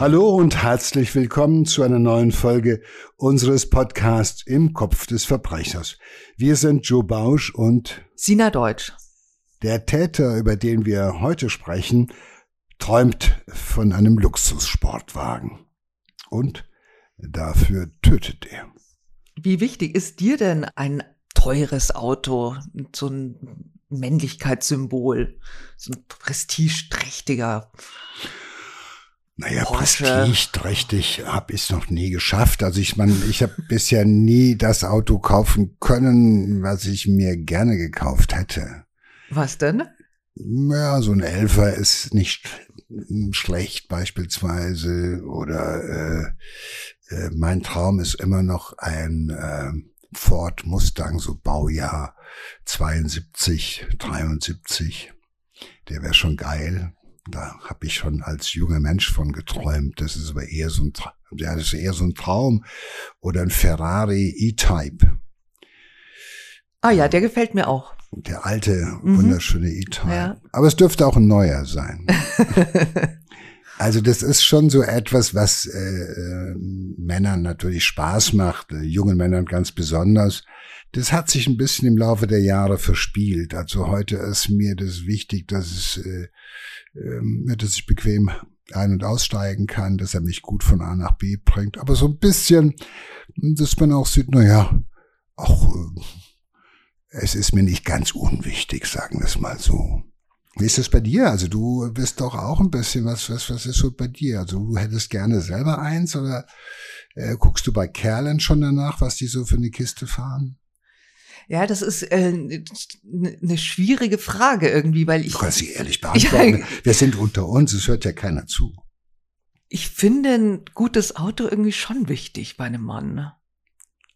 Hallo und herzlich willkommen zu einer neuen Folge unseres Podcasts Im Kopf des Verbrechers. Wir sind Joe Bausch und Sina Deutsch. Der Täter, über den wir heute sprechen, träumt von einem Luxussportwagen. Und dafür tötet er. Wie wichtig ist dir denn ein teures Auto, so ein Männlichkeitssymbol, so ein prestigeträchtiger naja, prestigeträchtig habe ich es noch nie geschafft. Also ich meine, ich habe bisher nie das Auto kaufen können, was ich mir gerne gekauft hätte. Was denn? Ja, so ein Elfer ist nicht schlecht beispielsweise. Oder äh, äh, mein Traum ist immer noch ein äh, Ford Mustang, so Baujahr 72, 73. Der wäre schon geil. Da habe ich schon als junger Mensch von geträumt. Das ist aber eher so ein, ja, das ist eher so ein Traum. Oder ein Ferrari E-Type. Ah ja, der gefällt mir auch. Der alte, mhm. wunderschöne E-Type. Ja. Aber es dürfte auch ein neuer sein. also das ist schon so etwas, was äh, äh, Männern natürlich Spaß macht, äh, jungen Männern ganz besonders. Das hat sich ein bisschen im Laufe der Jahre verspielt. Also heute ist mir das wichtig, dass es äh, dass ich bequem ein- und aussteigen kann, dass er mich gut von A nach B bringt. Aber so ein bisschen, dass man auch sieht, na ja, auch äh, es ist mir nicht ganz unwichtig, sagen wir es mal so. Wie ist es bei dir? Also du bist doch auch ein bisschen, was, was, was ist so bei dir? Also du hättest gerne selber eins oder äh, guckst du bei Kerlen schon danach, was die so für eine Kiste fahren? Ja, das ist äh, eine schwierige Frage irgendwie, weil ich. Du kannst sie ehrlich beantworten. Ja, Wir sind unter uns, es hört ja keiner zu. Ich finde ein gutes Auto irgendwie schon wichtig bei einem Mann.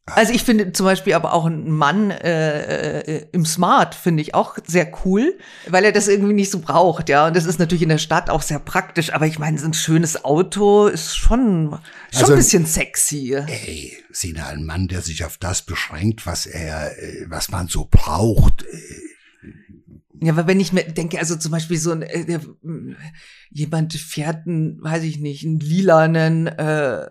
Also ich finde zum Beispiel aber auch einen Mann äh, äh, im Smart finde ich auch sehr cool, weil er das irgendwie nicht so braucht, ja. Und das ist natürlich in der Stadt auch sehr praktisch. Aber ich meine, so ein schönes Auto ist schon schon also, ein bisschen sexy. Ey, Sina, ein Mann, der sich auf das beschränkt, was er, äh, was man so braucht. Äh, ja, aber wenn ich mir denke, also zum Beispiel so ein äh, jemand fährt ein, weiß ich nicht, einen lilanen äh,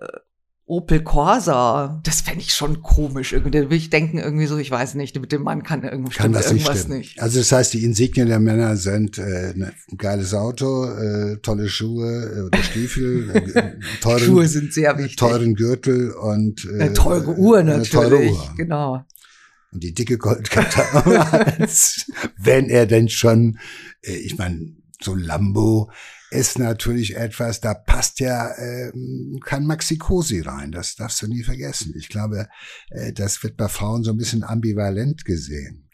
Opel Corsa, das fände ich schon komisch. Irgendwie da will ich denken, irgendwie so, ich weiß nicht, mit dem Mann kann irgendwie kann das irgendwas nicht, nicht, Also das heißt, die Insignien der Männer sind äh, ne, ein geiles Auto, äh, tolle Schuhe äh, oder Stiefel, äh, teuren, Schuhe sind sehr wichtig. teuren Gürtel und äh, eine teure Uhr natürlich, eine teure Uhr. genau. Und die dicke Goldkette, wenn er denn schon, äh, ich meine, so Lambo ist natürlich etwas, da passt ja äh, kein Maxi Cosi rein. Das darfst du nie vergessen. Ich glaube, äh, das wird bei Frauen so ein bisschen ambivalent gesehen.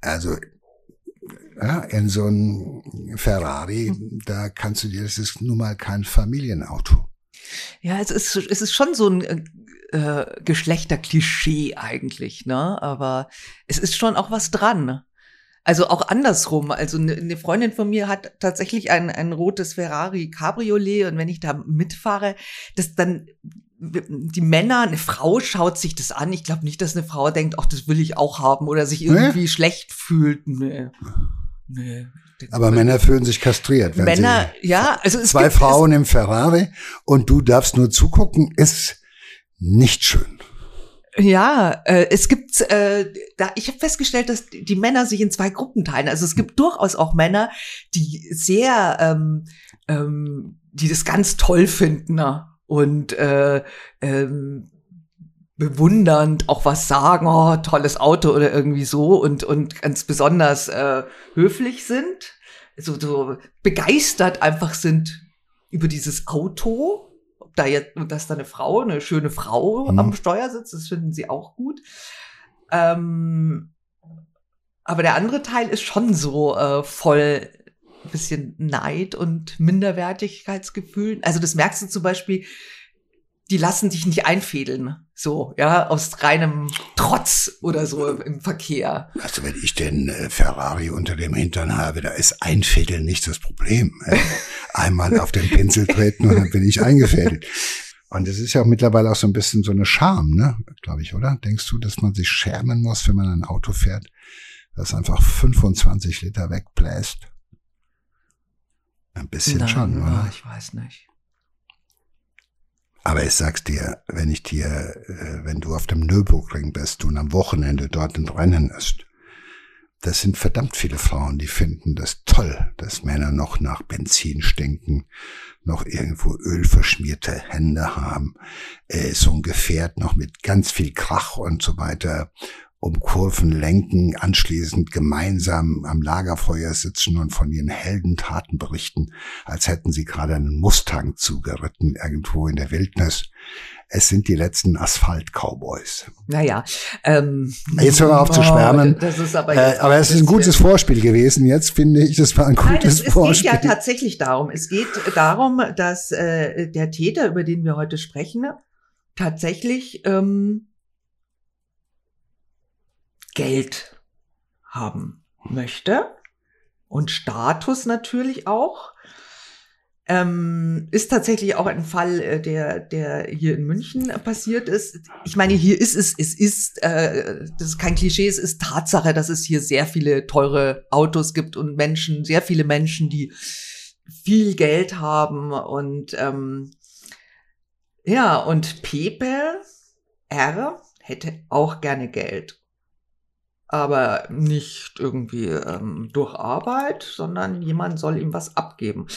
Also ja, in so einem Ferrari, da kannst du dir, das ist nun mal kein Familienauto. Ja, es ist, es ist schon so ein äh, äh Geschlechterklischee eigentlich, ne? Aber es ist schon auch was dran. Also auch andersrum. Also eine ne Freundin von mir hat tatsächlich ein, ein rotes Ferrari Cabriolet und wenn ich da mitfahre, das dann die Männer, eine Frau schaut sich das an. Ich glaube nicht, dass eine Frau denkt, ach, das will ich auch haben oder sich irgendwie nee? schlecht fühlt. Nee. Nee. Aber Männer fühlen sich kastriert. Wenn Männer, ja, also es zwei gibt, Frauen im Ferrari und du darfst nur zugucken, ist nicht schön. Ja, äh, es gibt, äh, da ich habe festgestellt, dass die Männer sich in zwei Gruppen teilen. Also es gibt durchaus auch Männer, die sehr, ähm, ähm, die das ganz toll finden ne? und äh, ähm, bewundernd auch was sagen, oh, tolles Auto oder irgendwie so und und ganz besonders äh, höflich sind, so, so begeistert einfach sind über dieses Auto da jetzt, dass da eine Frau, eine schöne Frau mhm. am Steuer sitzt, das finden sie auch gut. Ähm, aber der andere Teil ist schon so äh, voll ein bisschen Neid und Minderwertigkeitsgefühl. Also das merkst du zum Beispiel, die lassen dich nicht einfädeln, so, ja, aus reinem Trotz oder so im Verkehr. Also wenn ich den äh, Ferrari unter dem Hintern habe, da ist Einfädeln nicht das Problem. Einmal auf den Pinsel treten und dann bin ich eingefädelt. Und es ist ja auch mittlerweile auch so ein bisschen so eine Scham, ne, glaube ich, oder? Denkst du, dass man sich schämen muss, wenn man ein Auto fährt, das einfach 25 Liter wegbläst? Ein bisschen Nein, schon, oder? Ich weiß nicht. Aber ich sag's dir, wenn ich dir, äh, wenn du auf dem Nürburgring bist und am Wochenende dort ein Rennen ist, das sind verdammt viele Frauen, die finden das toll, dass Männer noch nach Benzin stinken, noch irgendwo ölverschmierte Hände haben, äh, so ein Gefährt noch mit ganz viel Krach und so weiter um Kurven lenken, anschließend gemeinsam am Lagerfeuer sitzen und von ihren Heldentaten berichten, als hätten sie gerade einen Mustang zugeritten irgendwo in der Wildnis. Es sind die letzten Asphalt-Cowboys. Naja. Ähm, jetzt hören wir auf oh, zu schwärmen. Das ist aber, äh, aber es ist ein gutes Vorspiel gewesen. Jetzt finde ich, das war ein gutes Nein, es, Vorspiel. Es geht ja tatsächlich darum. Es geht darum, dass äh, der Täter, über den wir heute sprechen, tatsächlich ähm, Geld haben möchte und Status natürlich auch. Ähm, ist tatsächlich auch ein Fall, äh, der, der hier in München passiert ist. Ich meine, hier ist es, es ist, äh, das ist kein Klischee, es ist Tatsache, dass es hier sehr viele teure Autos gibt und Menschen, sehr viele Menschen, die viel Geld haben und ähm, ja, und Pepe R hätte auch gerne Geld aber nicht irgendwie ähm, durch Arbeit, sondern jemand soll ihm was abgeben.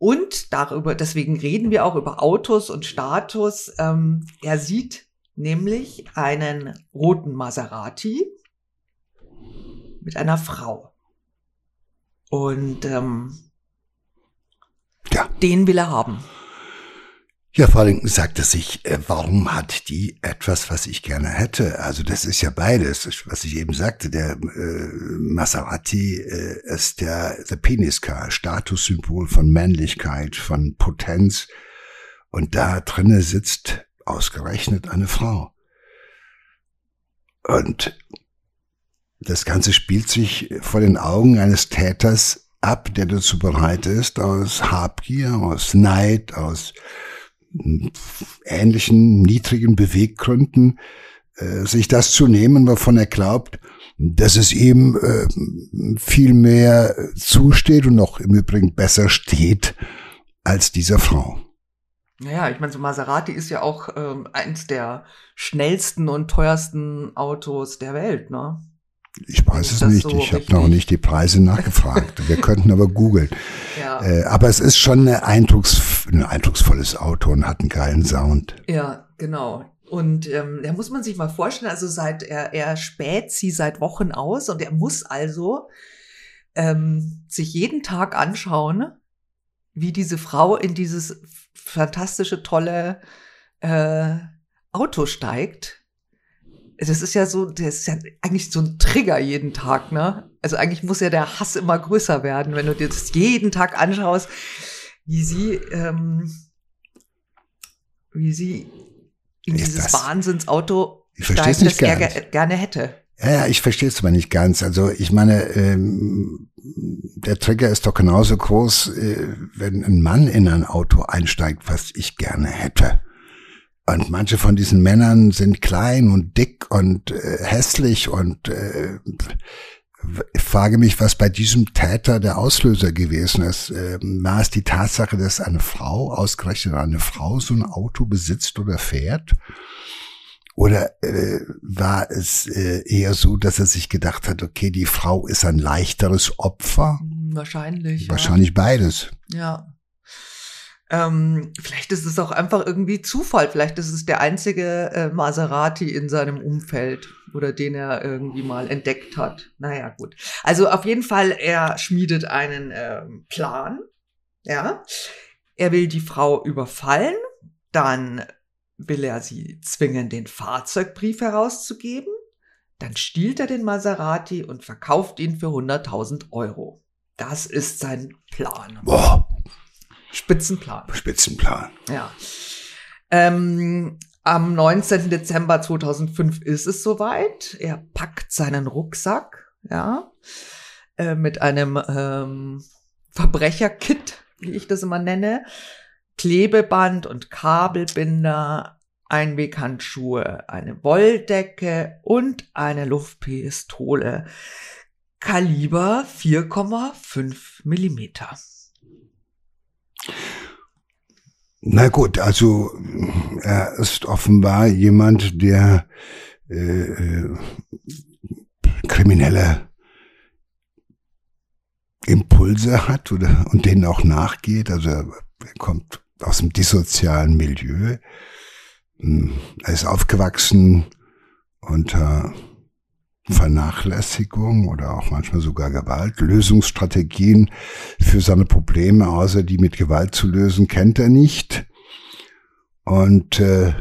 Und darüber, deswegen reden wir auch über Autos und Status. Ähm, er sieht nämlich einen roten Maserati mit einer Frau. Und ähm, ja. den will er haben. Ja, vor allem sagt er sich, äh, warum hat die etwas, was ich gerne hätte? Also das ist ja beides, was ich eben sagte. Der äh, Maserati äh, ist der the Penis Car, Statussymbol von Männlichkeit, von Potenz. Und da drinnen sitzt ausgerechnet eine Frau. Und das Ganze spielt sich vor den Augen eines Täters ab, der dazu bereit ist, aus Habgier, aus Neid, aus ähnlichen niedrigen Beweggründen äh, sich das zu nehmen, wovon er glaubt, dass es ihm äh, viel mehr zusteht und noch im Übrigen besser steht als dieser Frau. Naja, ich meine, so Maserati ist ja auch ähm, eins der schnellsten und teuersten Autos der Welt, ne? Ich weiß es nicht. So ich habe noch nicht die Preise nachgefragt. Wir könnten aber googeln. Ja. Äh, aber es ist schon Eindrucks, ein eindrucksvolles Auto und hat einen geilen Sound. Ja, genau. Und ähm, da muss man sich mal vorstellen, also seit er, er spät sie seit Wochen aus und er muss also ähm, sich jeden Tag anschauen, wie diese Frau in dieses fantastische, tolle äh, Auto steigt das ist ja so, das ist ja eigentlich so ein Trigger jeden Tag, ne? Also eigentlich muss ja der Hass immer größer werden, wenn du dir das jeden Tag anschaust, wie sie, ähm, wie sie in ist dieses das? Wahnsinnsauto steigt, das er gerne hätte. Ja, ja, ich verstehe es aber nicht ganz. Also ich meine, ähm, der Trigger ist doch genauso groß, äh, wenn ein Mann in ein Auto einsteigt, was ich gerne hätte. Und manche von diesen Männern sind klein und dick und äh, hässlich und äh, ich frage mich, was bei diesem Täter der Auslöser gewesen ist. Äh, war es die Tatsache, dass eine Frau, ausgerechnet eine Frau, so ein Auto besitzt oder fährt? Oder äh, war es äh, eher so, dass er sich gedacht hat, okay, die Frau ist ein leichteres Opfer? Wahrscheinlich. Wahrscheinlich ja. beides. Ja. Ähm, vielleicht ist es auch einfach irgendwie Zufall. Vielleicht ist es der einzige äh, Maserati in seinem Umfeld oder den er irgendwie mal entdeckt hat. Naja, gut. Also auf jeden Fall, er schmiedet einen ähm, Plan. Ja. Er will die Frau überfallen. Dann will er sie zwingen, den Fahrzeugbrief herauszugeben. Dann stiehlt er den Maserati und verkauft ihn für 100.000 Euro. Das ist sein Plan. Boah. Spitzenplan. Spitzenplan. Ja. Ähm, am 19. Dezember 2005 ist es soweit. Er packt seinen Rucksack, ja, äh, mit einem ähm, Verbrecherkit, wie ich das immer nenne, Klebeband und Kabelbinder, Einweghandschuhe, eine Wolldecke und eine Luftpistole. Kaliber 4,5 Millimeter. Na gut, also er ist offenbar jemand, der äh, äh, kriminelle Impulse hat oder und denen auch nachgeht. Also er kommt aus dem dissozialen Milieu. Hm, er ist aufgewachsen unter Vernachlässigung oder auch manchmal sogar Gewalt. Lösungsstrategien für seine Probleme, außer die mit Gewalt zu lösen, kennt er nicht. Und äh,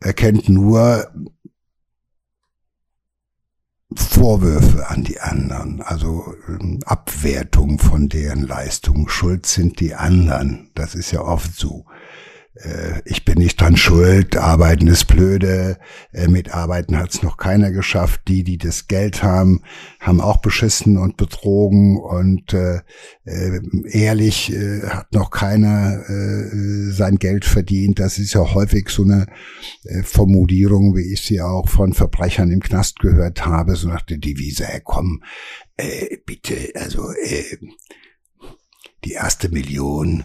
er kennt nur Vorwürfe an die anderen, also ähm, Abwertung von deren Leistung. Schuld sind die anderen. Das ist ja oft so. Äh, ich bin nicht dran schuld, arbeiten ist blöde, äh, mit Arbeiten hat es noch keiner geschafft. Die, die das Geld haben, haben auch beschissen und betrogen und äh, äh, ehrlich äh, hat noch keiner äh, sein Geld verdient. Das ist ja häufig so eine Formulierung, wie ich sie auch von Verbrechern im Knast gehört habe, so nach der Devise, hey, komm, bitte, also äh, die erste Million,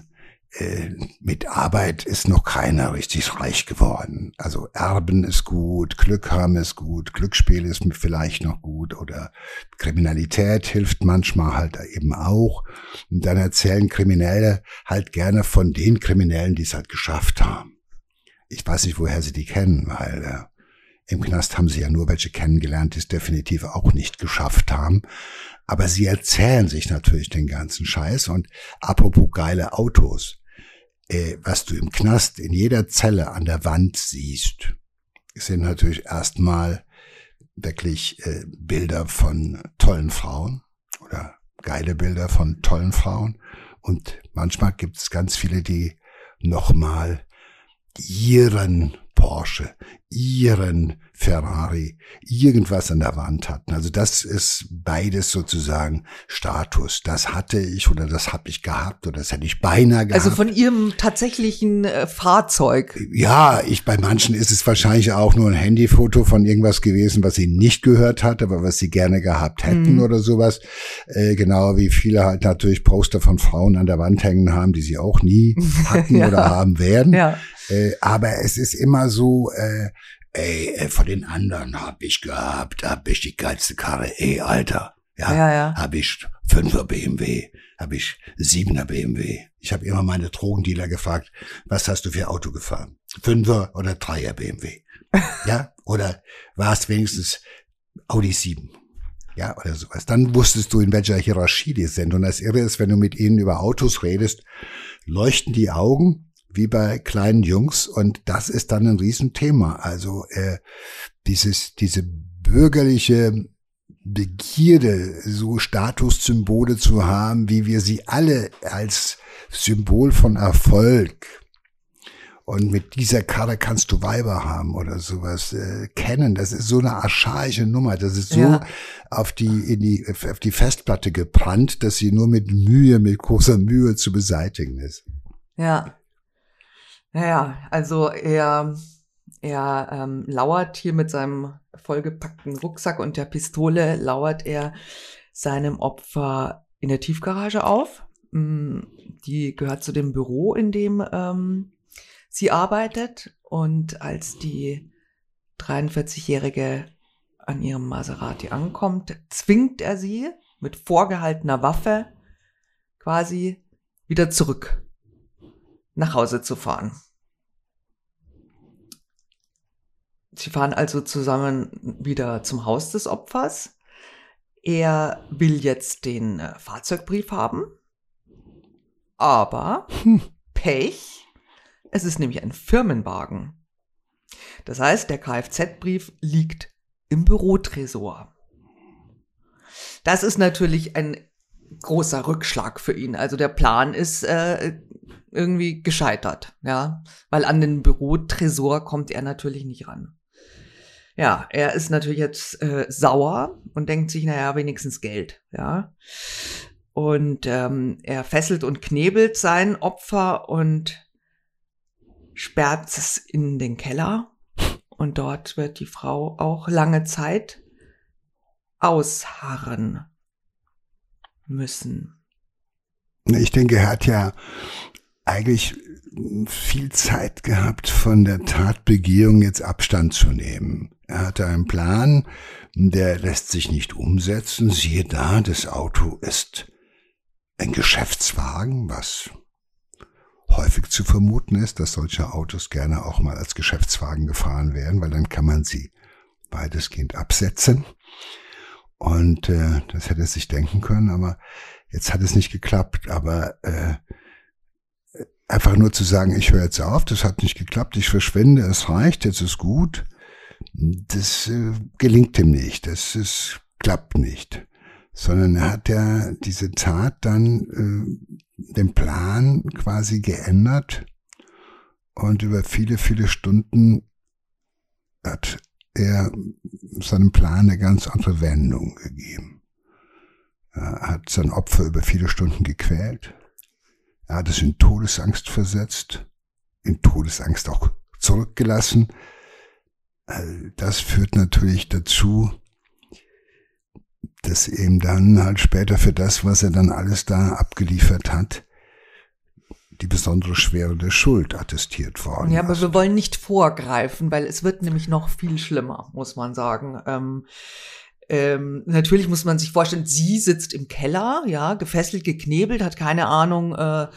mit Arbeit ist noch keiner richtig reich geworden. Also Erben ist gut, Glück haben ist gut, Glücksspiel ist vielleicht noch gut oder Kriminalität hilft manchmal halt eben auch. Und dann erzählen Kriminelle halt gerne von den Kriminellen, die es halt geschafft haben. Ich weiß nicht, woher sie die kennen, weil äh, im Knast haben sie ja nur welche kennengelernt, die es definitiv auch nicht geschafft haben. Aber sie erzählen sich natürlich den ganzen Scheiß. Und apropos geile Autos äh, was du im Knast in jeder Zelle an der Wand siehst, sind natürlich erstmal wirklich äh, Bilder von tollen Frauen oder geile Bilder von tollen Frauen. Und manchmal gibt es ganz viele, die nochmal ihren Porsche, ihren Ferrari, irgendwas an der Wand hatten. Also das ist beides sozusagen Status. Das hatte ich oder das habe ich gehabt oder das hätte ich beinahe gehabt. Also von ihrem tatsächlichen äh, Fahrzeug. Ja, ich bei manchen ist es wahrscheinlich auch nur ein Handyfoto von irgendwas gewesen, was sie nicht gehört hat, aber was sie gerne gehabt hätten mhm. oder sowas. Äh, genau wie viele halt natürlich Poster von Frauen an der Wand hängen haben, die sie auch nie hatten ja. oder haben werden. Ja. Äh, aber es ist immer so, äh, ey, äh, von den anderen hab ich gehabt, hab ich die geilste Karre, ey, Alter. Ja, ja, ja. hab ich Fünfer BMW, hab ich Siebener BMW. Ich habe immer meine Drogendealer gefragt, was hast du für Auto gefahren? Fünfer oder Dreier BMW? ja, oder war es wenigstens Audi 7? Ja, oder sowas. Dann wusstest du, in welcher Hierarchie die sind. Und das Irre ist, wenn du mit ihnen über Autos redest, leuchten die Augen wie bei kleinen Jungs und das ist dann ein Riesenthema. Also äh, dieses diese bürgerliche Begierde, so Statussymbole zu haben, wie wir sie alle als Symbol von Erfolg und mit dieser Karre kannst du Weiber haben oder sowas äh, kennen. Das ist so eine archaische Nummer. Das ist so ja. auf die in die auf die Festplatte gebrannt, dass sie nur mit Mühe, mit großer Mühe zu beseitigen ist. Ja. Naja, also er, er ähm, lauert hier mit seinem vollgepackten Rucksack und der Pistole, lauert er seinem Opfer in der Tiefgarage auf. Mm, die gehört zu dem Büro, in dem ähm, sie arbeitet. Und als die 43-Jährige an ihrem Maserati ankommt, zwingt er sie mit vorgehaltener Waffe quasi wieder zurück nach Hause zu fahren. Sie fahren also zusammen wieder zum Haus des Opfers. Er will jetzt den äh, Fahrzeugbrief haben, aber hm. Pech, es ist nämlich ein Firmenwagen. Das heißt, der Kfz-Brief liegt im Bürotresor. Das ist natürlich ein großer Rückschlag für ihn. Also der Plan ist äh, irgendwie gescheitert, ja, weil an den Bürotresor kommt er natürlich nicht ran. Ja, er ist natürlich jetzt äh, sauer und denkt sich, naja, wenigstens Geld, ja. Und ähm, er fesselt und knebelt sein Opfer und sperrt es in den Keller. Und dort wird die Frau auch lange Zeit ausharren müssen. Ich denke, er hat ja eigentlich viel Zeit gehabt, von der Tatbegehung jetzt Abstand zu nehmen. Er hatte einen Plan, der lässt sich nicht umsetzen. Siehe da, das Auto ist ein Geschäftswagen, was häufig zu vermuten ist, dass solche Autos gerne auch mal als Geschäftswagen gefahren werden, weil dann kann man sie weitestgehend absetzen. Und äh, das hätte es sich denken können, aber jetzt hat es nicht geklappt. Aber äh, einfach nur zu sagen, ich höre jetzt auf, das hat nicht geklappt, ich verschwinde, es reicht, jetzt ist gut, das äh, gelingt ihm nicht, das ist, klappt nicht. Sondern er hat ja diese Tat dann äh, den Plan quasi geändert und über viele, viele Stunden hat er seinem Plan eine ganz andere Wendung gegeben. Er hat sein Opfer über viele Stunden gequält er hat es in Todesangst versetzt, in Todesangst auch zurückgelassen. Das führt natürlich dazu, dass eben dann halt später für das, was er dann alles da abgeliefert hat, die besondere Schwere der Schuld attestiert worden. Ja, aber wir wollen nicht vorgreifen, weil es wird nämlich noch viel schlimmer, muss man sagen. Ähm, ähm, natürlich muss man sich vorstellen, sie sitzt im Keller, ja, gefesselt, geknebelt, hat keine Ahnung, äh,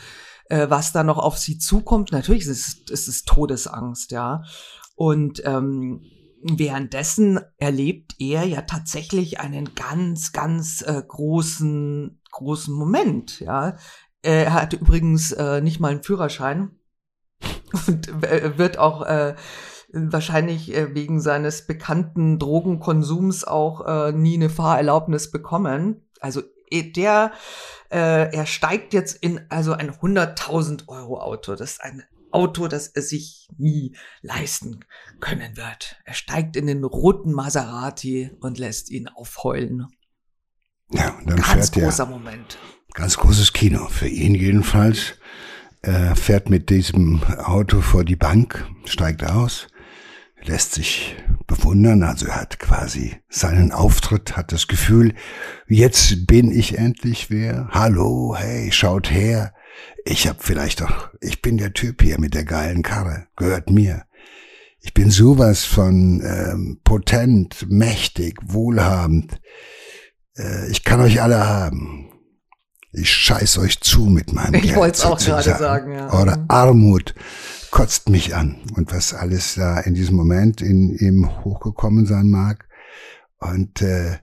äh, was da noch auf sie zukommt. Natürlich ist es, ist es Todesangst, ja. Und ähm, währenddessen erlebt er ja tatsächlich einen ganz, ganz äh, großen, großen Moment, ja. Er hat übrigens äh, nicht mal einen Führerschein und äh, wird auch äh, wahrscheinlich äh, wegen seines bekannten Drogenkonsums auch äh, nie eine Fahrerlaubnis bekommen. Also eh, der, äh, er steigt jetzt in also ein 100.000 Euro Auto. Das ist ein Auto, das er sich nie leisten können wird. Er steigt in den roten Maserati und lässt ihn aufheulen. Ja, und dann ganz fährt großer er, Moment. Ganz großes Kino für ihn jedenfalls. Er fährt mit diesem Auto vor die Bank, steigt aus, lässt sich bewundern, also er hat quasi seinen Auftritt, hat das Gefühl, jetzt bin ich endlich wer. Hallo, hey, schaut her. Ich hab vielleicht doch, ich bin der Typ hier mit der geilen Karre, gehört mir. Ich bin sowas von ähm, potent, mächtig, wohlhabend. Äh, ich kann euch alle haben. Ich scheiß euch zu mit meinem ich Geld. Ich wollte es auch gerade sagen, ja. Oder mhm. Armut kotzt mich an und was alles da in diesem Moment in ihm hochgekommen sein mag. Und äh,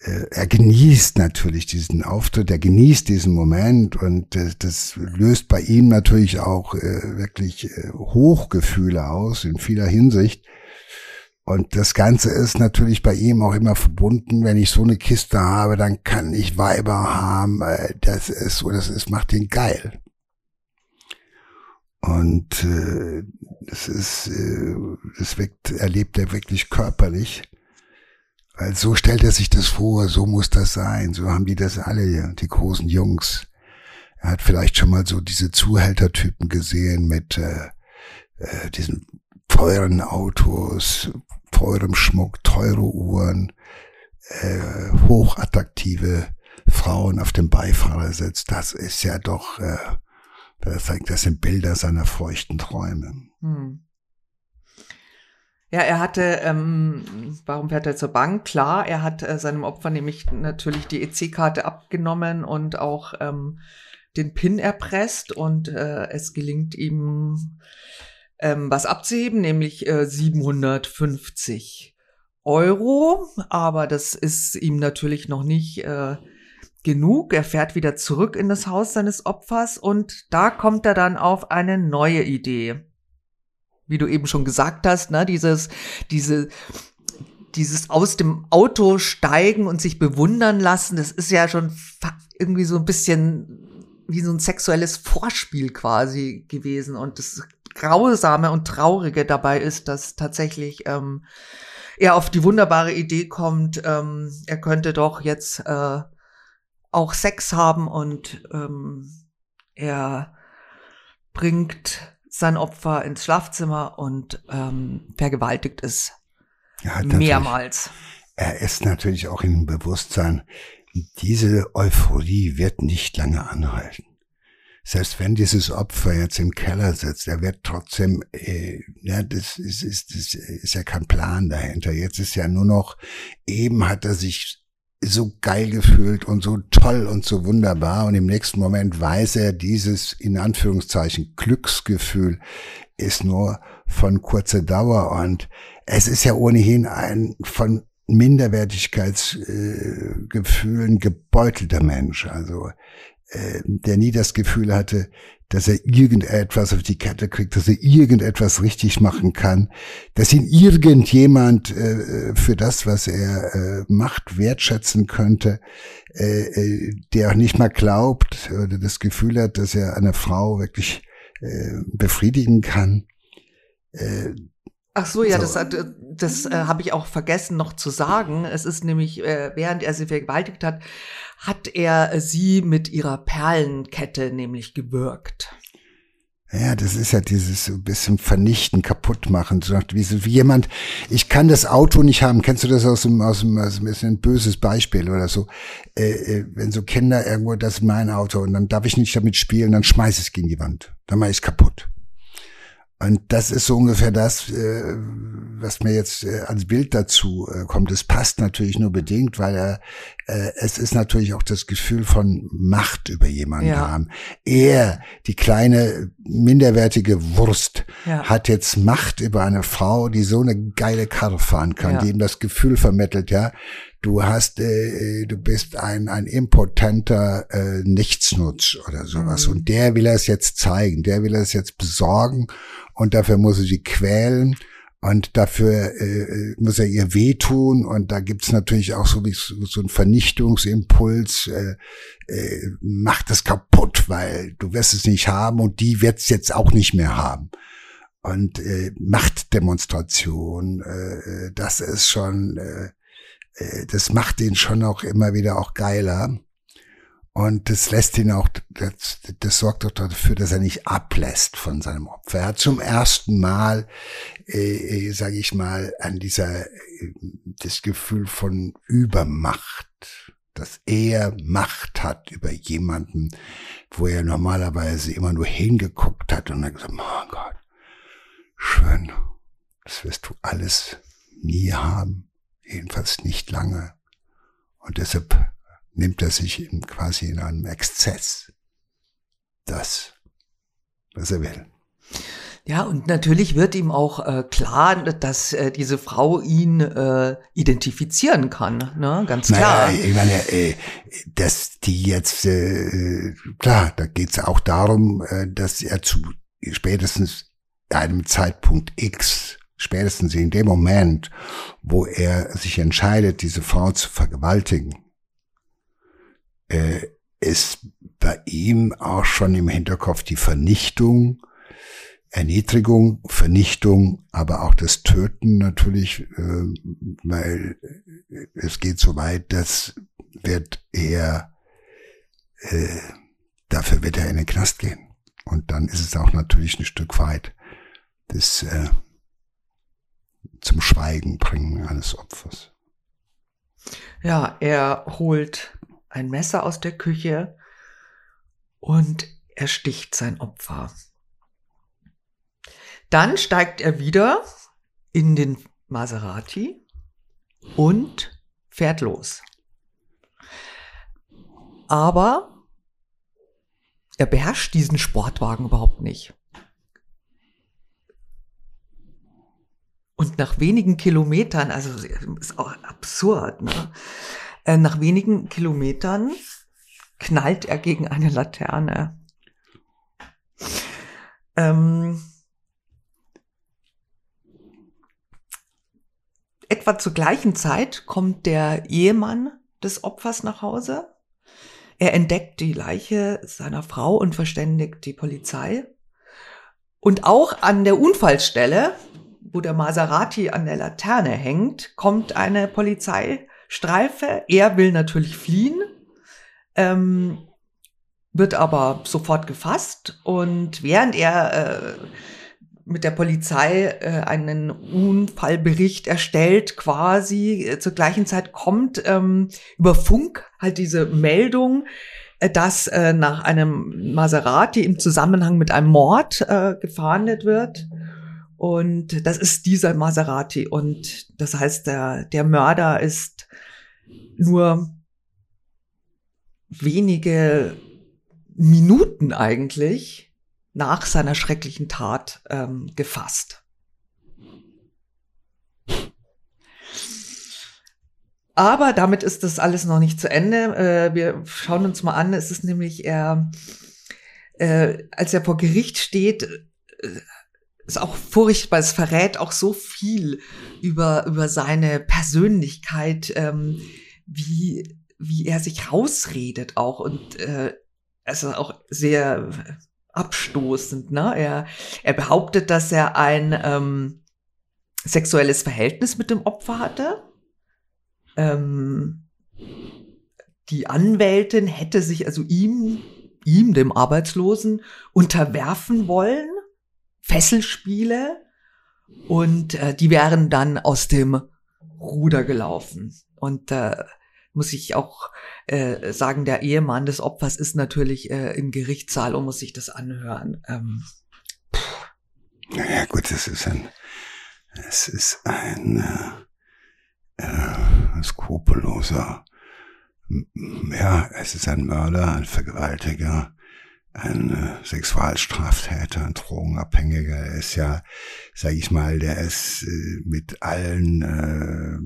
äh, er genießt natürlich diesen Auftritt, er genießt diesen Moment und äh, das löst bei ihm natürlich auch äh, wirklich Hochgefühle aus in vieler Hinsicht. Und das Ganze ist natürlich bei ihm auch immer verbunden, wenn ich so eine Kiste habe, dann kann ich Weiber haben. Das ist so, das ist, macht ihn geil. Und äh, das ist, äh, das wirkt, erlebt er wirklich körperlich. Weil so stellt er sich das vor, so muss das sein, so haben die das alle, die großen Jungs. Er hat vielleicht schon mal so diese Zuhältertypen gesehen mit äh, äh, diesen teuren Autos, teurem Schmuck, teure Uhren, äh, hochattraktive Frauen auf dem Beifahrersitz. Das ist ja doch äh, das, zeigt, das sind Bilder seiner feuchten Träume. Hm. Ja, er hatte, ähm, warum fährt er zur Bank? Klar, er hat äh, seinem Opfer nämlich natürlich die EC-Karte abgenommen und auch ähm, den PIN erpresst und äh, es gelingt ihm ähm, was abzuheben, nämlich äh, 750 Euro. Aber das ist ihm natürlich noch nicht äh, genug. Er fährt wieder zurück in das Haus seines Opfers und da kommt er dann auf eine neue Idee. Wie du eben schon gesagt hast, ne, dieses, diese, dieses aus dem Auto steigen und sich bewundern lassen, das ist ja schon irgendwie so ein bisschen wie so ein sexuelles Vorspiel quasi gewesen. Und das Grausame und Traurige dabei ist, dass tatsächlich ähm, er auf die wunderbare Idee kommt, ähm, er könnte doch jetzt äh, auch Sex haben und ähm, er bringt sein Opfer ins Schlafzimmer und ähm, vergewaltigt es mehrmals. Er ist natürlich auch im Bewusstsein, diese Euphorie wird nicht lange anhalten. Selbst wenn dieses Opfer jetzt im Keller sitzt, er wird trotzdem, äh, ja, das ist, ist, das ist ja kein Plan dahinter. Jetzt ist ja nur noch, eben hat er sich so geil gefühlt und so toll und so wunderbar und im nächsten Moment weiß er, dieses in Anführungszeichen Glücksgefühl ist nur von kurzer Dauer und es ist ja ohnehin ein von Minderwertigkeitsgefühlen äh, gebeutelter Mensch. Also äh, der nie das Gefühl hatte, dass er irgendetwas auf die Kette kriegt, dass er irgendetwas richtig machen kann, dass ihn irgendjemand äh, für das, was er äh, macht, wertschätzen könnte, äh, äh der auch nicht mal glaubt oder das Gefühl hat, dass er eine Frau wirklich äh, befriedigen kann. Äh, Ach so, ja, so. das, das äh, habe ich auch vergessen noch zu sagen. Es ist nämlich, äh, während er sie vergewaltigt hat, hat er sie mit ihrer Perlenkette nämlich gewürgt. Ja, das ist ja dieses so ein bisschen vernichten, kaputt machen. So wie, so, wie jemand, ich kann das Auto nicht haben. Kennst du das aus dem, aus dem, aus dem ist ein böses Beispiel oder so? Äh, äh, wenn so Kinder irgendwo, das ist mein Auto und dann darf ich nicht damit spielen, dann schmeiß es gegen die Wand. Dann mach ich es kaputt. Und das ist so ungefähr das, äh, was mir jetzt äh, als Bild dazu äh, kommt. Es passt natürlich nur bedingt, weil er, es ist natürlich auch das Gefühl von Macht über jemanden ja. haben. Er, die kleine minderwertige Wurst, ja. hat jetzt Macht über eine Frau, die so eine geile Karre fahren kann, ja. die ihm das Gefühl vermittelt, ja, du hast, äh, du bist ein, ein impotenter äh, Nichtsnutz oder sowas. Mhm. Und der will es jetzt zeigen, der will es jetzt besorgen und dafür muss er sie quälen und dafür äh, muss er ihr wehtun und da gibt's natürlich auch so, wie so, so ein Vernichtungsimpuls, äh, äh, macht es kaputt, weil du wirst es nicht haben und die wird's jetzt auch nicht mehr haben. Und äh, Machtdemonstration, äh, äh das ist schon, äh, äh, das macht ihn schon auch immer wieder auch geiler. Und das lässt ihn auch, das, das sorgt auch dafür, dass er nicht ablässt von seinem Opfer. Er hat zum ersten Mal, äh, äh sage ich mal, an dieser, äh, das Gefühl von Übermacht, dass er Macht hat über jemanden, wo er normalerweise immer nur hingeguckt hat und dann gesagt, oh Gott, schön, das wirst du alles nie haben, jedenfalls nicht lange. Und deshalb nimmt er sich quasi in einem Exzess das, was er will. Ja, und natürlich wird ihm auch äh, klar, dass äh, diese Frau ihn äh, identifizieren kann, ne? Ganz klar. Naja, ich meine, äh, dass die jetzt, äh, klar, da geht es auch darum, äh, dass er zu spätestens einem Zeitpunkt X, spätestens in dem Moment, wo er sich entscheidet, diese Frau zu vergewaltigen, äh, ist bei ihm auch schon im Hinterkopf die Vernichtung, Erniedrigung, Vernichtung, aber auch das Töten natürlich, äh, weil es geht so weit, das wird er, äh, dafür wird er in den Knast gehen. Und dann ist es auch natürlich ein Stück weit das äh, zum Schweigen bringen eines Opfers. Ja, er holt ein Messer aus der Küche und ersticht sein Opfer. Dann steigt er wieder in den Maserati und fährt los. Aber er beherrscht diesen Sportwagen überhaupt nicht. Und nach wenigen Kilometern, also ist auch absurd, ne? Äh, nach wenigen Kilometern knallt er gegen eine Laterne. Ähm, etwa zur gleichen Zeit kommt der Ehemann des Opfers nach Hause. Er entdeckt die Leiche seiner Frau und verständigt die Polizei. Und auch an der Unfallstelle, wo der Maserati an der Laterne hängt, kommt eine Polizei Streife. Er will natürlich fliehen, ähm, wird aber sofort gefasst und während er äh, mit der Polizei äh, einen Unfallbericht erstellt, quasi äh, zur gleichen Zeit kommt ähm, über Funk halt diese Meldung, äh, dass äh, nach einem Maserati im Zusammenhang mit einem Mord äh, gefahndet wird. Und das ist dieser Maserati. Und das heißt, der, der Mörder ist nur wenige Minuten eigentlich nach seiner schrecklichen Tat ähm, gefasst. Aber damit ist das alles noch nicht zu Ende. Äh, wir schauen uns mal an. Es ist nämlich er, äh, als er vor Gericht steht, äh, ist auch furchtbar. Es verrät auch so viel über über seine Persönlichkeit, ähm, wie wie er sich rausredet auch und äh, also auch sehr abstoßend. Ne? Er er behauptet, dass er ein ähm, sexuelles Verhältnis mit dem Opfer hatte ähm, die Anwältin hätte sich also ihm, ihm, dem Arbeitslosen, unterwerfen wollen, Fesselspiele, und äh, die wären dann aus dem Ruder gelaufen. Und äh, muss ich auch äh, sagen, der Ehemann des Opfers ist natürlich äh, im Gerichtssaal und muss sich das anhören. Ähm, naja, gut, es ist ein, es ist ein, äh äh, skrupelloser, ja, es ist ein Mörder, ein Vergewaltiger, ein äh, Sexualstraftäter, ein Drogenabhängiger. Er ist ja, sag ich mal, der ist äh, mit allen äh,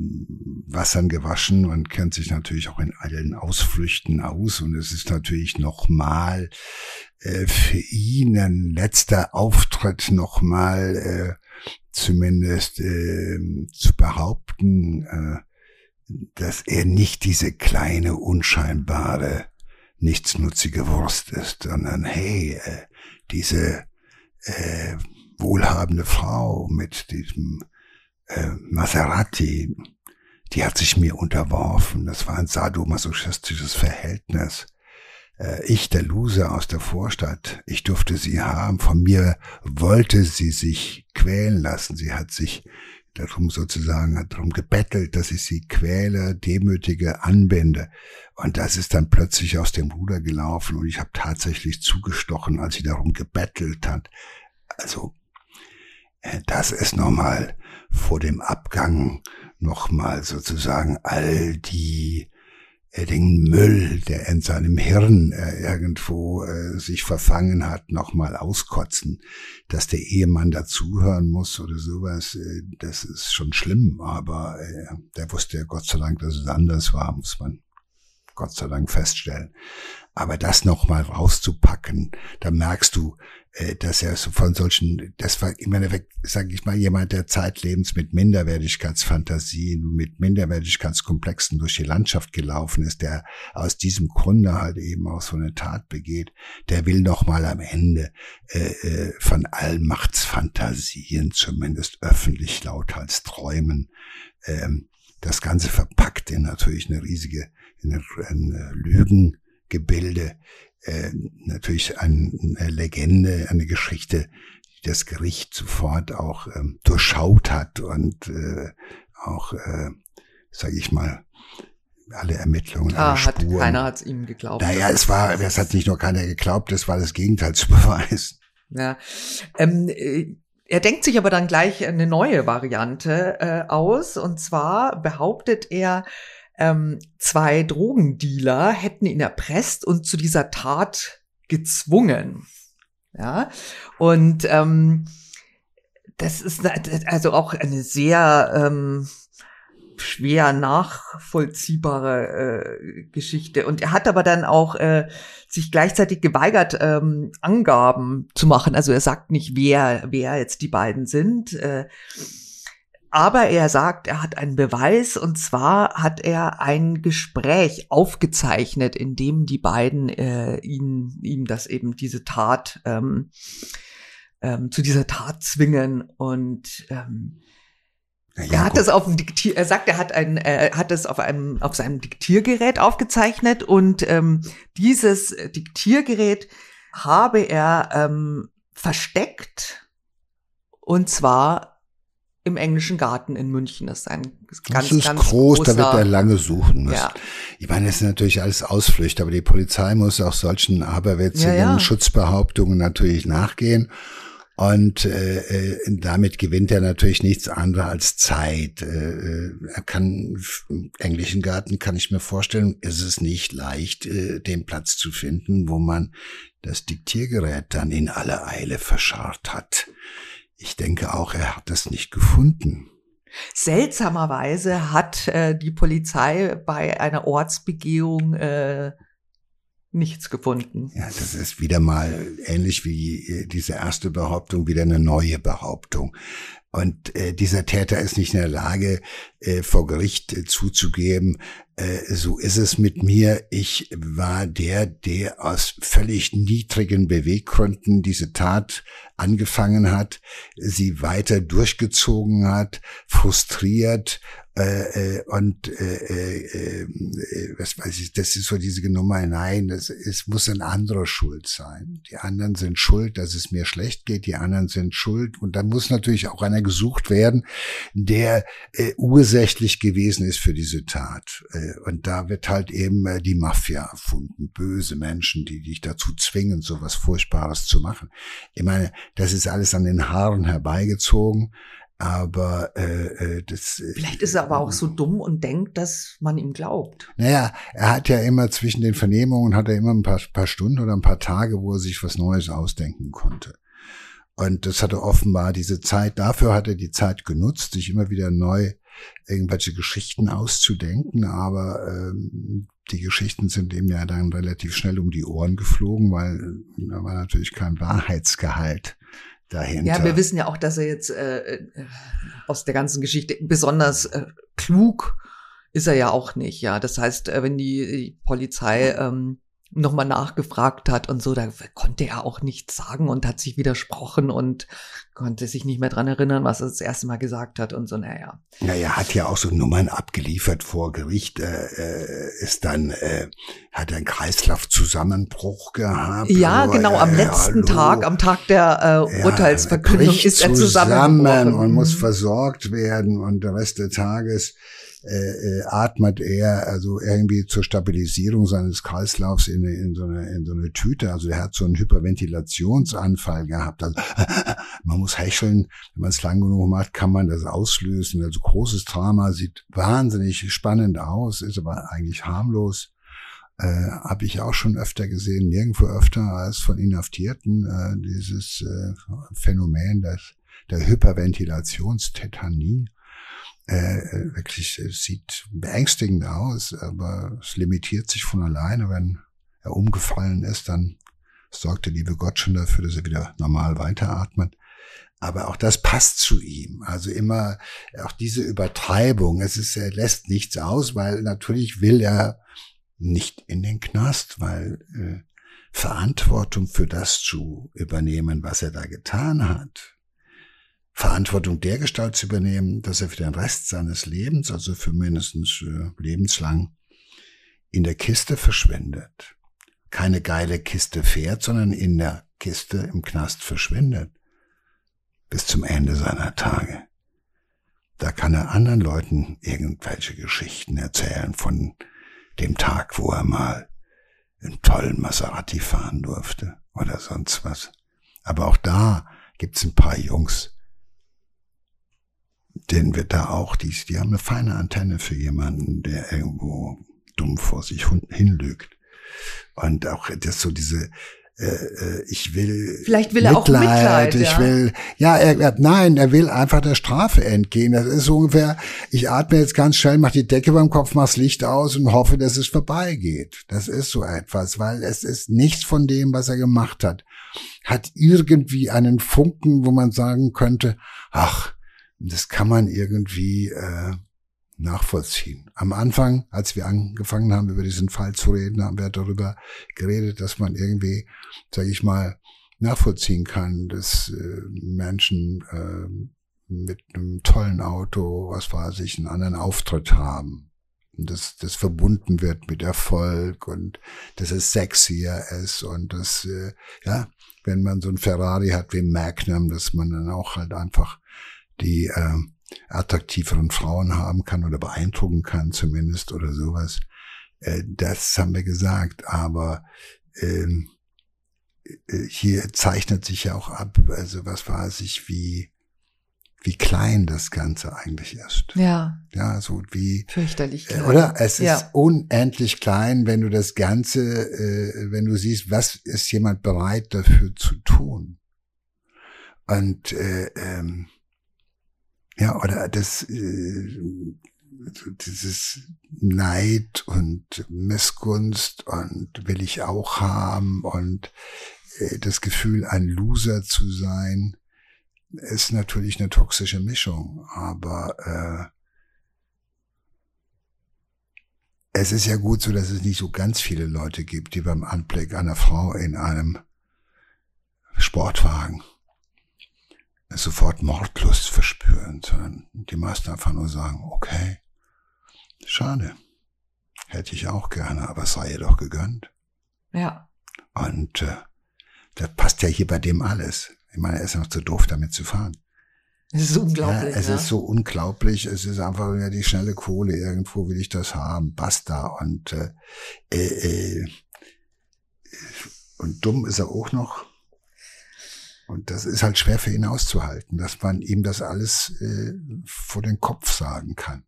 Wassern gewaschen und kennt sich natürlich auch in allen Ausflüchten aus. Und es ist natürlich nochmal äh, für ihn ein letzter Auftritt nochmal äh, zumindest äh, zu behaupten, äh, dass er nicht diese kleine, unscheinbare, nichtsnutzige Wurst ist, sondern hey, äh, diese äh, wohlhabende Frau mit diesem äh, Maserati, die hat sich mir unterworfen. Das war ein sadomasochistisches Verhältnis. Äh, ich, der Loser aus der Vorstadt, ich durfte sie haben. Von mir wollte sie sich quälen lassen. Sie hat sich darum sozusagen, darum gebettelt, dass ich sie quäle, demütige, anbinde. Und das ist dann plötzlich aus dem Ruder gelaufen und ich habe tatsächlich zugestochen, als sie darum gebettelt hat. Also, äh, das ist nochmal vor dem Abgang nochmal sozusagen all die den Müll, der in seinem Hirn äh, irgendwo äh, sich verfangen hat, nochmal auskotzen. Dass der Ehemann dazuhören muss oder sowas, äh, das ist schon schlimm, aber äh, der wusste ja Gott sei Dank, dass es anders war, muss man Gott sei Dank feststellen. Aber das nochmal rauszupacken, da merkst du, äh, dass er von solchen, das war im Endeffekt, sage ich mal, jemand, der zeitlebens mit Minderwertigkeitsfantasien, mit Minderwertigkeitskomplexen durch die Landschaft gelaufen ist, der aus diesem Grunde halt eben auch so eine Tat begeht, der will nochmal am Ende äh, äh, von Allmachtsfantasien zumindest öffentlich lauthals träumen. Ähm, das Ganze verpackt in natürlich eine riesige eine Lügengebilde, äh, natürlich eine Legende, eine Geschichte, die das Gericht sofort auch ähm, durchschaut hat und äh, auch, äh, sage ich mal, alle Ermittlungen, ah, alle Spuren. Hat, keiner hat es ihm geglaubt. Naja, es war, es hat nicht nur keiner geglaubt, es war das Gegenteil zu beweisen. Ja. Ähm, äh, er denkt sich aber dann gleich eine neue Variante äh, aus. Und zwar behauptet er, ähm, zwei Drogendealer hätten ihn erpresst und zu dieser Tat gezwungen. Ja, und ähm, das ist also auch eine sehr ähm, schwer nachvollziehbare äh, Geschichte. Und er hat aber dann auch äh, sich gleichzeitig geweigert, ähm, Angaben zu machen. Also er sagt nicht, wer, wer jetzt die beiden sind. Äh, aber er sagt, er hat einen Beweis und zwar hat er ein Gespräch aufgezeichnet, in dem die beiden äh, ihn, ihm das eben diese Tat ähm, ähm, zu dieser Tat zwingen. Und ähm, ja, er hat es auf dem Diktier, er sagt, er hat ein, er hat es auf einem, auf seinem Diktiergerät aufgezeichnet. Und ähm, dieses Diktiergerät habe er ähm, versteckt. Und zwar im englischen Garten in München. Das ist ein ganz, das ist ganz groß, großer, da wird er lange suchen müssen. Ja. Ich meine, das sind natürlich alles Ausflüchte, aber die Polizei muss auch solchen aberwitzigen ja, ja. Schutzbehauptungen natürlich nachgehen. Und äh, äh, damit gewinnt er natürlich nichts anderes als Zeit. Äh, äh, er kann im englischen Garten kann ich mir vorstellen, ist es nicht leicht, äh, den Platz zu finden, wo man das Diktiergerät dann in aller Eile verscharrt hat. Ich denke auch, er hat das nicht gefunden. Seltsamerweise hat äh, die Polizei bei einer Ortsbegehung äh, nichts gefunden. Ja, das ist wieder mal ähnlich wie äh, diese erste Behauptung, wieder eine neue Behauptung. Und äh, dieser Täter ist nicht in der Lage, äh, vor Gericht äh, zuzugeben, äh, so ist es mit mir. Ich war der, der aus völlig niedrigen Beweggründen diese Tat angefangen hat, sie weiter durchgezogen hat, frustriert, äh, äh, und äh, äh, äh, was weiß ich, das ist so diese Nummer, nein, das, es muss ein anderer schuld sein. Die anderen sind schuld, dass es mir schlecht geht, die anderen sind schuld und dann muss natürlich auch einer gesucht werden, der äh, ursächlich gewesen ist für diese Tat. Äh, und da wird halt eben äh, die Mafia erfunden, böse Menschen, die dich dazu zwingen, so was Furchtbares zu machen. Ich meine, das ist alles an den Haaren herbeigezogen. Aber äh, äh, das. Äh, Vielleicht ist er aber auch so dumm und denkt, dass man ihm glaubt. Naja, er hat ja immer zwischen den Vernehmungen hat er immer ein paar, paar Stunden oder ein paar Tage, wo er sich was Neues ausdenken konnte. Und das hat er offenbar diese Zeit, dafür hat er die Zeit genutzt, sich immer wieder neu irgendwelche Geschichten auszudenken, aber ähm, die Geschichten sind ihm ja dann relativ schnell um die Ohren geflogen, weil da war natürlich kein Wahrheitsgehalt dahinter. Ja, wir wissen ja auch, dass er jetzt äh, äh, aus der ganzen Geschichte besonders äh, klug ist er ja auch nicht. Ja, das heißt, äh, wenn die, die Polizei ähm, nochmal nachgefragt hat und so, da konnte er auch nichts sagen und hat sich widersprochen und konnte sich nicht mehr dran erinnern, was er das erste Mal gesagt hat und so, naja. Ja, er hat ja auch so Nummern abgeliefert vor Gericht, äh, äh ist dann, äh, hat einen Kreislaufzusammenbruch gehabt. Ja, genau, am äh, letzten hallo. Tag, am Tag der äh, Urteilsverkündung ist er zusammen und muss versorgt werden und der Rest des Tages äh, äh, atmet er also irgendwie zur Stabilisierung seines Kreislaufs in, in, so eine, in so eine Tüte. Also er hat so einen Hyperventilationsanfall gehabt. Also, man muss hecheln, wenn man es lang genug macht, kann man das auslösen. Also großes Drama, sieht wahnsinnig spannend aus, ist aber eigentlich harmlos. Äh, Habe ich auch schon öfter gesehen, nirgendwo öfter als von Inhaftierten, äh, dieses äh, Phänomen des, der Hyperventilationstetanie äh, wirklich äh, sieht beängstigend aus, aber es limitiert sich von alleine. Wenn er umgefallen ist, dann sorgt der liebe Gott schon dafür, dass er wieder normal weiteratmet. Aber auch das passt zu ihm. Also immer auch diese Übertreibung. Es ist, er lässt nichts aus, weil natürlich will er nicht in den Knast, weil äh, Verantwortung für das zu übernehmen, was er da getan hat, Verantwortung der Gestalt zu übernehmen, dass er für den Rest seines Lebens, also für mindestens äh, lebenslang, in der Kiste verschwindet. Keine geile Kiste fährt, sondern in der Kiste im Knast verschwindet. Bis zum Ende seiner Tage. Da kann er anderen Leuten irgendwelche Geschichten erzählen von dem Tag, wo er mal einen tollen Maserati fahren durfte oder sonst was. Aber auch da gibt's ein paar Jungs, denen wird da auch, die, die haben eine feine Antenne für jemanden, der irgendwo dumm vor sich hinlügt. Und auch das so diese, äh, äh ich will vielleicht will er Mitleid, auch Mitleid ich ja. will ja er, er, nein er will einfach der Strafe entgehen das ist so ungefähr ich atme jetzt ganz schnell mach die Decke beim Kopf mach's Licht aus und hoffe dass es vorbeigeht das ist so etwas weil es ist nichts von dem was er gemacht hat hat irgendwie einen Funken wo man sagen könnte ach das kann man irgendwie äh, nachvollziehen. Am Anfang, als wir angefangen haben, über diesen Fall zu reden, haben wir darüber geredet, dass man irgendwie, sage ich mal, nachvollziehen kann, dass äh, Menschen äh, mit einem tollen Auto, was weiß ich, einen anderen Auftritt haben. Und dass das verbunden wird mit Erfolg und dass es sexier ist und dass, äh, ja, wenn man so ein Ferrari hat wie Magnum, dass man dann auch halt einfach die äh, attraktiveren Frauen haben kann oder beeindrucken kann zumindest oder sowas. Äh, das haben wir gesagt, aber ähm, äh, hier zeichnet sich ja auch ab, also was weiß ich, wie wie klein das Ganze eigentlich ist. Ja. Ja, so wie. Fürchterlich klein. Oder? Es ist ja. unendlich klein, wenn du das Ganze, äh, wenn du siehst, was ist jemand bereit dafür zu tun. Und äh, ähm, ja, oder das äh, dieses Neid und Missgunst und will ich auch haben und äh, das Gefühl, ein Loser zu sein, ist natürlich eine toxische Mischung. Aber äh, es ist ja gut so, dass es nicht so ganz viele Leute gibt, die beim Anblick einer Frau in einem Sportwagen sofort Mordlust verspüren, sondern die meisten einfach nur sagen, okay, schade, hätte ich auch gerne, aber es sei ihr doch gegönnt. Ja. Und äh, das passt ja hier bei dem alles. Ich meine, er ist noch zu doof, damit zu fahren. Es ist unglaublich. Ja, es ja. ist so unglaublich. Es ist einfach ja die schnelle Kohle. Irgendwo will ich das haben. Basta. Und, äh, äh, äh, und dumm ist er auch noch. Und das ist halt schwer für ihn auszuhalten, dass man ihm das alles äh, vor den Kopf sagen kann.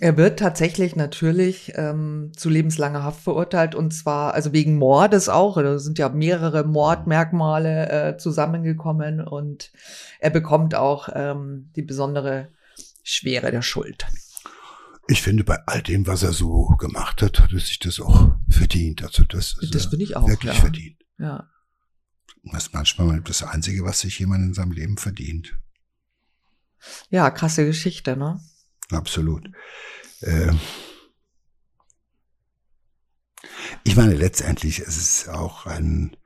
Er wird tatsächlich natürlich ähm, zu lebenslanger Haft verurteilt und zwar also wegen Mordes auch. Da sind ja mehrere Mordmerkmale äh, zusammengekommen und er bekommt auch ähm, die besondere Schwere der Schuld. Ich finde, bei all dem, was er so gemacht hat, hat er sich das auch verdient. Also das, das finde ich auch wirklich ja. verdient. Ja. Das ist manchmal das Einzige, was sich jemand in seinem Leben verdient. Ja, krasse Geschichte, ne? Absolut. Äh, ich meine, letztendlich ist es auch ein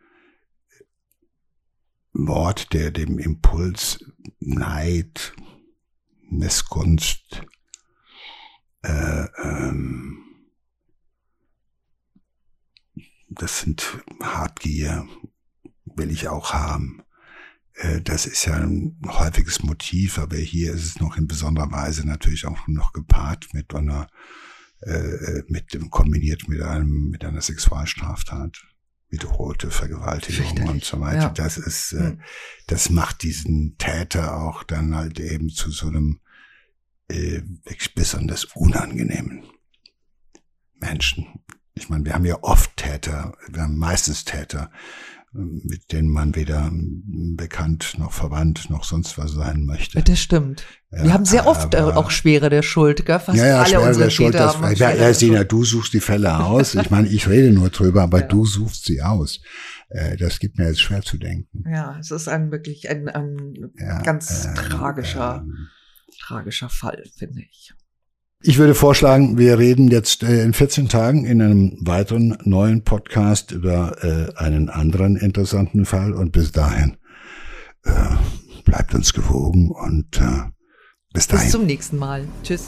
Wort, der dem Impuls Neid, Missgunst, äh, ähm, das sind Hartgier, will ich auch haben. Äh, das ist ja ein häufiges Motiv, aber hier ist es noch in besonderer Weise natürlich auch noch gepaart mit einer, äh, mit dem, kombiniert mit einem, mit einer Sexualstraftat, wiederholte Vergewaltigung und so weiter. Ja. Das ist, äh, hm. das macht diesen Täter auch dann halt eben zu so einem äh, wirklich besonders unangenehmen Menschen. Ich meine, wir haben ja oft Täter, wir haben meistens Täter, mit denen man weder bekannt noch verwandt noch sonst was sein möchte. Das stimmt. Ja, wir haben sehr oft äh, auch Schwere der Schuld, gell? Fast ja, ja, alle Schwere der Schuld. Das, ja, ja, Sina, du suchst die Fälle aus. Ich meine, ich rede nur drüber, aber ja. du suchst sie aus. Äh, das gibt mir jetzt schwer zu denken. Ja, es ist ein wirklich ein, ein ja, ganz äh, tragischer, tragischer Fall, finde ich. Ich würde vorschlagen, wir reden jetzt äh, in 14 Tagen in einem weiteren neuen Podcast über äh, einen anderen interessanten Fall und bis dahin äh, bleibt uns gewogen und bis dahin. Bis zum nächsten Mal. Tschüss.